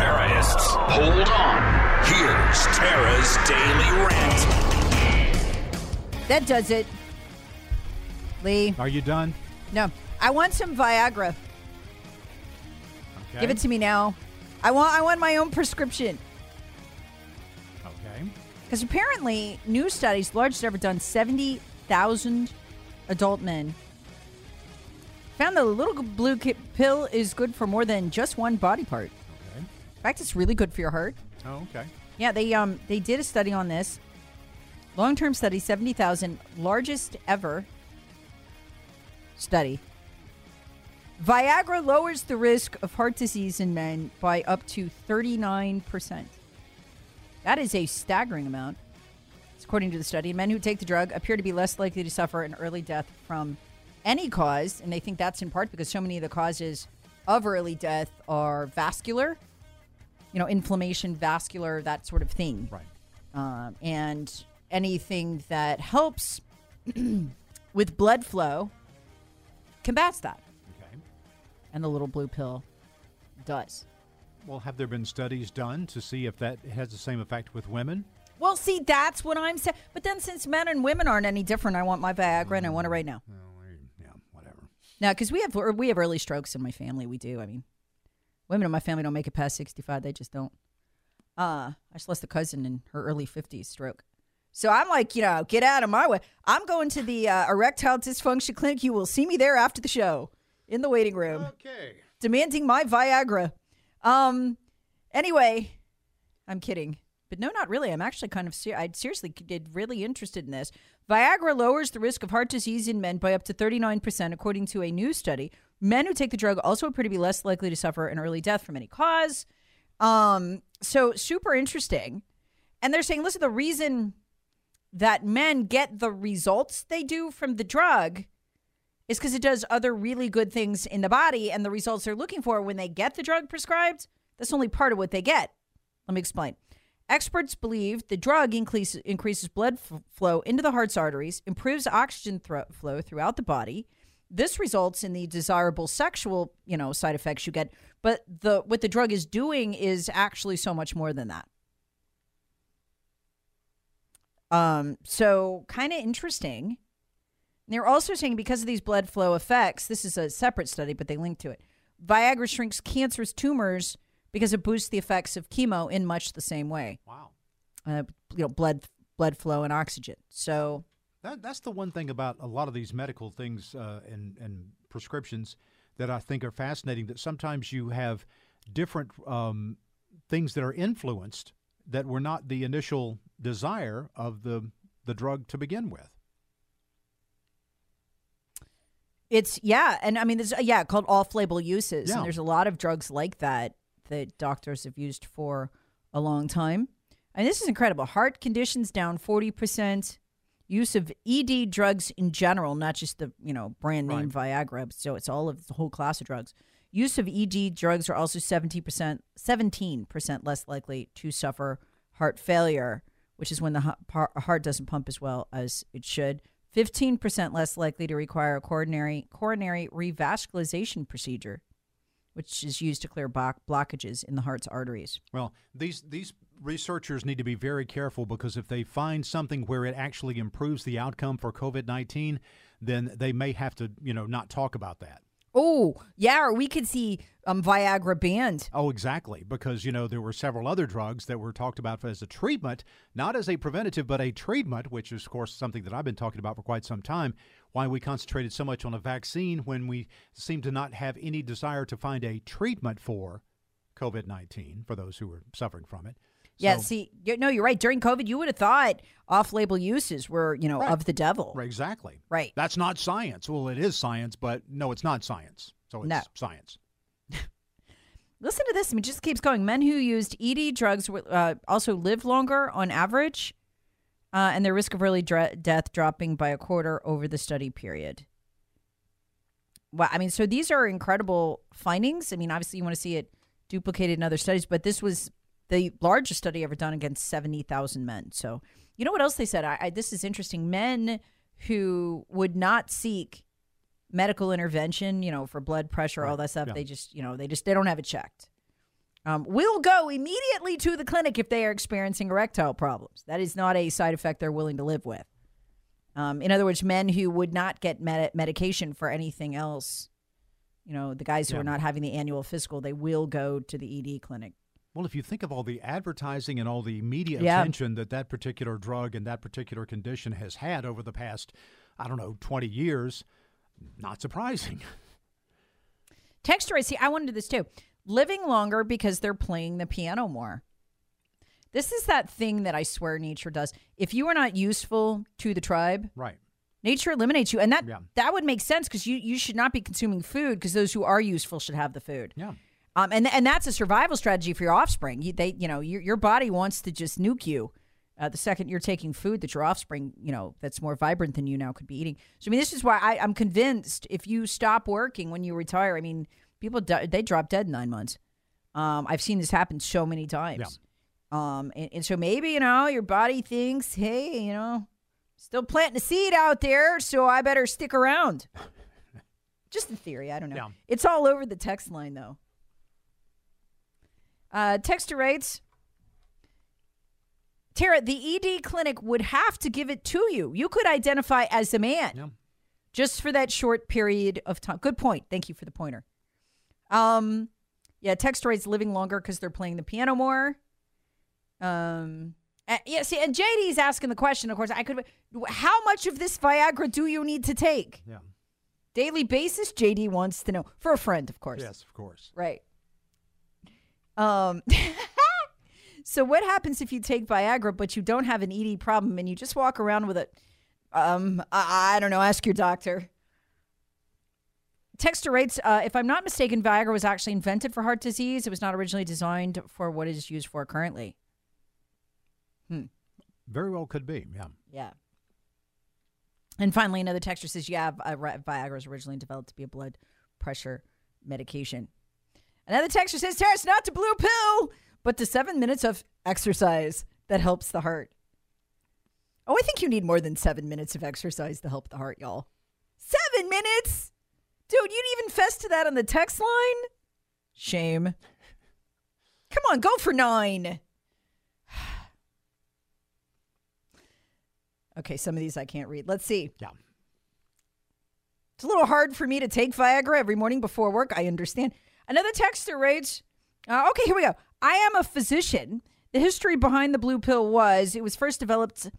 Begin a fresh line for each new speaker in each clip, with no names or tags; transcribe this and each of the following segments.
Attention terrorists, hold on. Here's Tara's Daily Rant.
That does it. Lee.
Are you done?
No. I want some Viagra.
Okay.
Give it to me now. I want I want my own prescription.
Okay.
Because apparently, new studies, largest ever done, 70,000 adult men, found the little blue pill is good for more than just one body part. In fact, it's really good for your heart.
Oh, okay.
Yeah, they um they did a study on this. Long term study, seventy thousand, largest ever study. Viagra lowers the risk of heart disease in men by up to thirty nine percent. That is a staggering amount. It's according to the study. Men who take the drug appear to be less likely to suffer an early death from any cause, and they think that's in part because so many of the causes of early death are vascular you know, inflammation, vascular, that sort of thing.
Right.
Um, and anything that helps with blood flow combats that.
Okay.
And the little blue pill does.
Well, have there been studies done to see if that has the same effect with women?
Well, see, that's what I'm saying. But then since men and women aren't any different, I want my Viagra and I want it right now.
Yeah, whatever.
Now, because we have we have early strokes in my family. We do. I mean, women in my family don't make it past 65. They just don't. Uh, I just lost a cousin in her early 50s stroke. So I'm like, you know, get out of my way. I'm going to the uh, erectile dysfunction clinic. You will see me there after the show in the waiting room,
Okay.
demanding my Viagra. Um, anyway, I'm kidding. But no, not really. I'm actually kind of ser- I seriously get really interested in this. Viagra lowers the risk of heart disease in men by up to 39%, according to a new study. Men who take the drug also appear to be less likely to suffer an early death from any cause. Um, so super interesting. And they're saying, listen, the reason that men get the results they do from the drug is because it does other really good things in the body, and the results they're looking for when they get the drug prescribed, that's only part of what they get. Let me explain. Experts believe the drug increase, increases blood f- flow into the heart's arteries, improves oxygen thro- flow throughout the body. This results in the desirable sexual, you know, side effects you get. But the what the drug is doing is actually so much more than that. Um, so kind of interesting. And they're also saying because of these blood flow effects, this is a separate study, but they link to it. Viagra shrinks cancerous tumors because it boosts the effects of chemo in much the same way.
Wow.
Uh, you know, blood blood flow and oxygen. So
That, that's the one thing about a lot of these medical things uh, and, and prescriptions that I think are fascinating. That sometimes you have different um, things that are influenced that were not the initial desire of the the drug to begin with.
It's yeah, and I mean, there's yeah called off-label uses,
Yeah.
and there's a lot of drugs like that that doctors have used for a long time. And this is incredible. Heart conditions down forty percent. Use of ED drugs in general, not just the you know brand name Viagra. So it's all of the whole class of drugs. Use of ED drugs are also seventy percent, seventeen percent less likely to suffer heart failure, which is when the heart doesn't pump as well as it should. 15% less likely to require a coronary coronary revascularization procedure, which is used to clear block- blockages in the heart's arteries.
Well, these these researchers need to be very careful because if they find something where it actually improves the outcome for COVID nineteen, then they may have to you know not talk about that.
Oh, yeah, or we could see um, Viagra banned.
Oh, exactly. Because, you know, there were several other drugs that were talked about as a treatment, not as a preventative, but a treatment, which is, of course, something that I've been talking about for quite some time. Why we concentrated so much on a vaccine when we seem to not have any desire to find a treatment for COVID 19 for those who were suffering from it.
Yeah,
So-
see, you- no, you're right. During COVID, you would have thought off-label uses were, you know,
Right.
of the devil.
Right, exactly.
Right.
That's not science. Well, it is science, but no, it's not science. So it's
No.
science.
Listen to this. I mean, it just keeps going. Men who used ED drugs uh, also live longer on average, uh, and their risk of early dre- death dropping by a quarter over the study period. Well, I mean, so these are incredible findings. I mean, obviously, you want to see it duplicated in other studies, but this was the largest study ever done against 70,000 men. So, you know what else they said? I, I, this is interesting. Men who would not seek medical intervention, you know, for blood pressure, all that stuff,
yeah.
they just, you know, they just, they don't have it checked. Um, will go immediately to the clinic if they are experiencing erectile problems. That is not a side effect they're willing to live with. Um, in other words, men who would not get med- medication for anything else, you know, the guys who
Yeah.
are not having the annual physical, they will go to the ED clinic.
Well, if you think of all the advertising and all the media
Yeah.
attention that that particular drug and that particular condition has had over the past, I don't know, 20 years, not surprising.
Texture, I see. I wanted this too. Living longer because they're playing the piano more. This is that thing that I swear nature does. If you are not useful to the tribe,
Right.
nature eliminates you, and that
Yeah.
that would make sense because you you should not be consuming food because those who are useful should have the food.
Yeah.
Um, and and that's a survival strategy for your offspring. You, they, you know, your your body wants to just nuke you. Uh, the second you're taking food that your offspring, you know, that's more vibrant than you now could be eating. So I mean, this is why I, I'm convinced if you stop working when you retire, I mean, people di- they drop dead in nine months. Um, I've seen this happen so many times. Um, and, and so maybe you know your body thinks, hey, you know, still planting a seed out there, so I better stick around. Just a theory, I don't know.
Yeah.
It's all over the text line though. Uh, texter writes, Tara, the ED clinic would have to give it to you. You could identify as a man
Yeah.
just for that short period of time. Good point. Thank you for the pointer. Um, yeah, text writes living longer because they're playing the piano more. Um, uh, yeah, see, and JD's asking the question. Of course, I could. How much of this Viagra do you need to take
Yeah.
daily basis? JD wants to know for a friend, of course.
Yes, of course.
Right. Um. so what happens if you take Viagra but you don't have an ED problem and you just walk around with it? Um, I, I don't know. Ask your doctor. Texter writes, uh, if I'm not mistaken, Viagra was actually invented for heart disease. It was not originally designed for what it is used for currently. Hmm.
Very well could be. Yeah.
Yeah. And finally, another texter says, yeah, Vi- Viagra was originally developed to be a blood pressure medication. Another texter says, Tara, it's not to blue pill, but to seven minutes of exercise that helps the heart. Oh, I think you need more than seven minutes of exercise to help the heart, y'all. Seven minutes? Dude, you'd even fess to that on the text line? Shame. Come on, go for nine. Okay, some of these I can't read. Let's see.
Yeah.
It's a little hard for me to take Viagra every morning before work. I understand. Another texter writes, uh, okay, here we go. I am a physician. The history behind the blue pill was it was first developed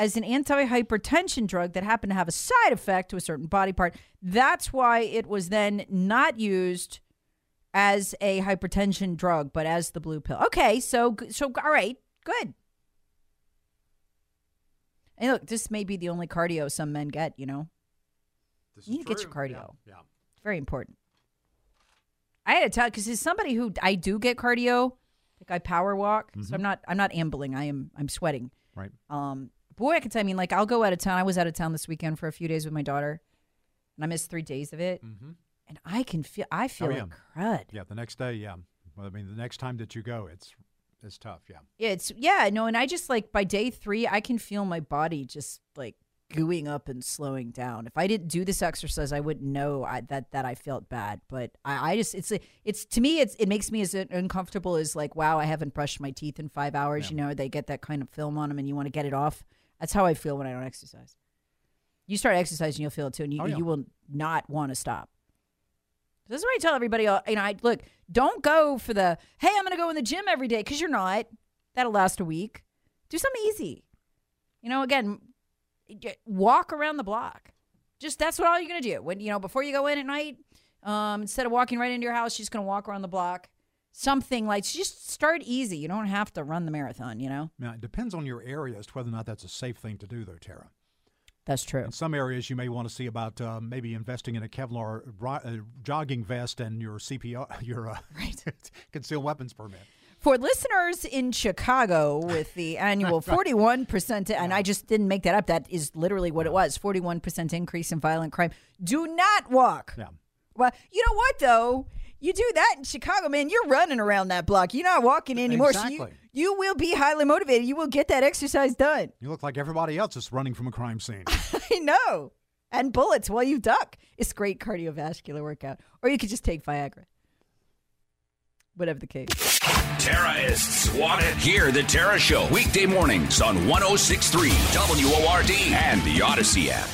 as an anti-hypertension drug that happened to have a side effect to a certain body part. That's why it was then not used as a hypertension drug, but as the blue pill. Okay, so so all right, good. And look, this may be the only cardio some men get. You know,
This
You need to get your cardio.
Yeah.
it's very important. I had to tell because as somebody who I do get cardio, like I power walk, so I'm not I'm not ambling. I am I'm sweating.
Right.
Um, boy, I can tell. I mean, like I'll go out of town. I was out of town this weekend for a few days with my daughter, and I missed three days of it.
Mm-hmm.
And I can feel I feel
Oh, yeah.
like crud.
Yeah. The next day, yeah. Well, I mean, the next time that you go, it's it's tough. Yeah.
Yeah, it's yeah, no, and I just like by day three, I can feel my body just like gooing up and slowing down. If I didn't do this exercise, I wouldn't know I, that that I felt bad. But I, I just it's it's to me it's it makes me as uncomfortable as like wow, I haven't brushed my teeth in five hours. You know, they get that kind of film on them, and you want to get it off. That's how I feel when I don't exercise. You start exercising, you'll feel it too, and you
Oh, yeah.
you will not want to stop. This is why I tell everybody. You know, I look, don't go for the hey, I'm going to go in the gym every day because you're not. That'll last a week. Do something easy. You know, again, walk around the block. Just that's what all you're going to do. When you know before you go in at night, um, instead of walking right into your house, you're just going to walk around the block. Something like just start easy. You don't have to run the marathon. You know,
Now, it depends on your area as to whether or not that's a safe thing to do, though, Tara.
that's true.
In some areas, you may want to see about uh, maybe investing in a Kevlar uh, jogging vest and your CPR, your uh, concealed weapons permit.
For listeners in Chicago with the annual 41%, and I just didn't make that up, that is literally what it was 41% increase in violent crime. Do not walk.
Yeah.
Well, you know what, though? You do that in Chicago, man, you're running around that block. You're not walking anymore. So you, you will be highly motivated. You will get that exercise done.
You look like everybody else is running from a crime scene.
I know. And bullets while you duck. It's great cardiovascular workout. Or you could just take Viagra. Whatever the case.
Terrorists want it. Hear the Tara Show weekday mornings on 1063 WORD and the Odyssey app.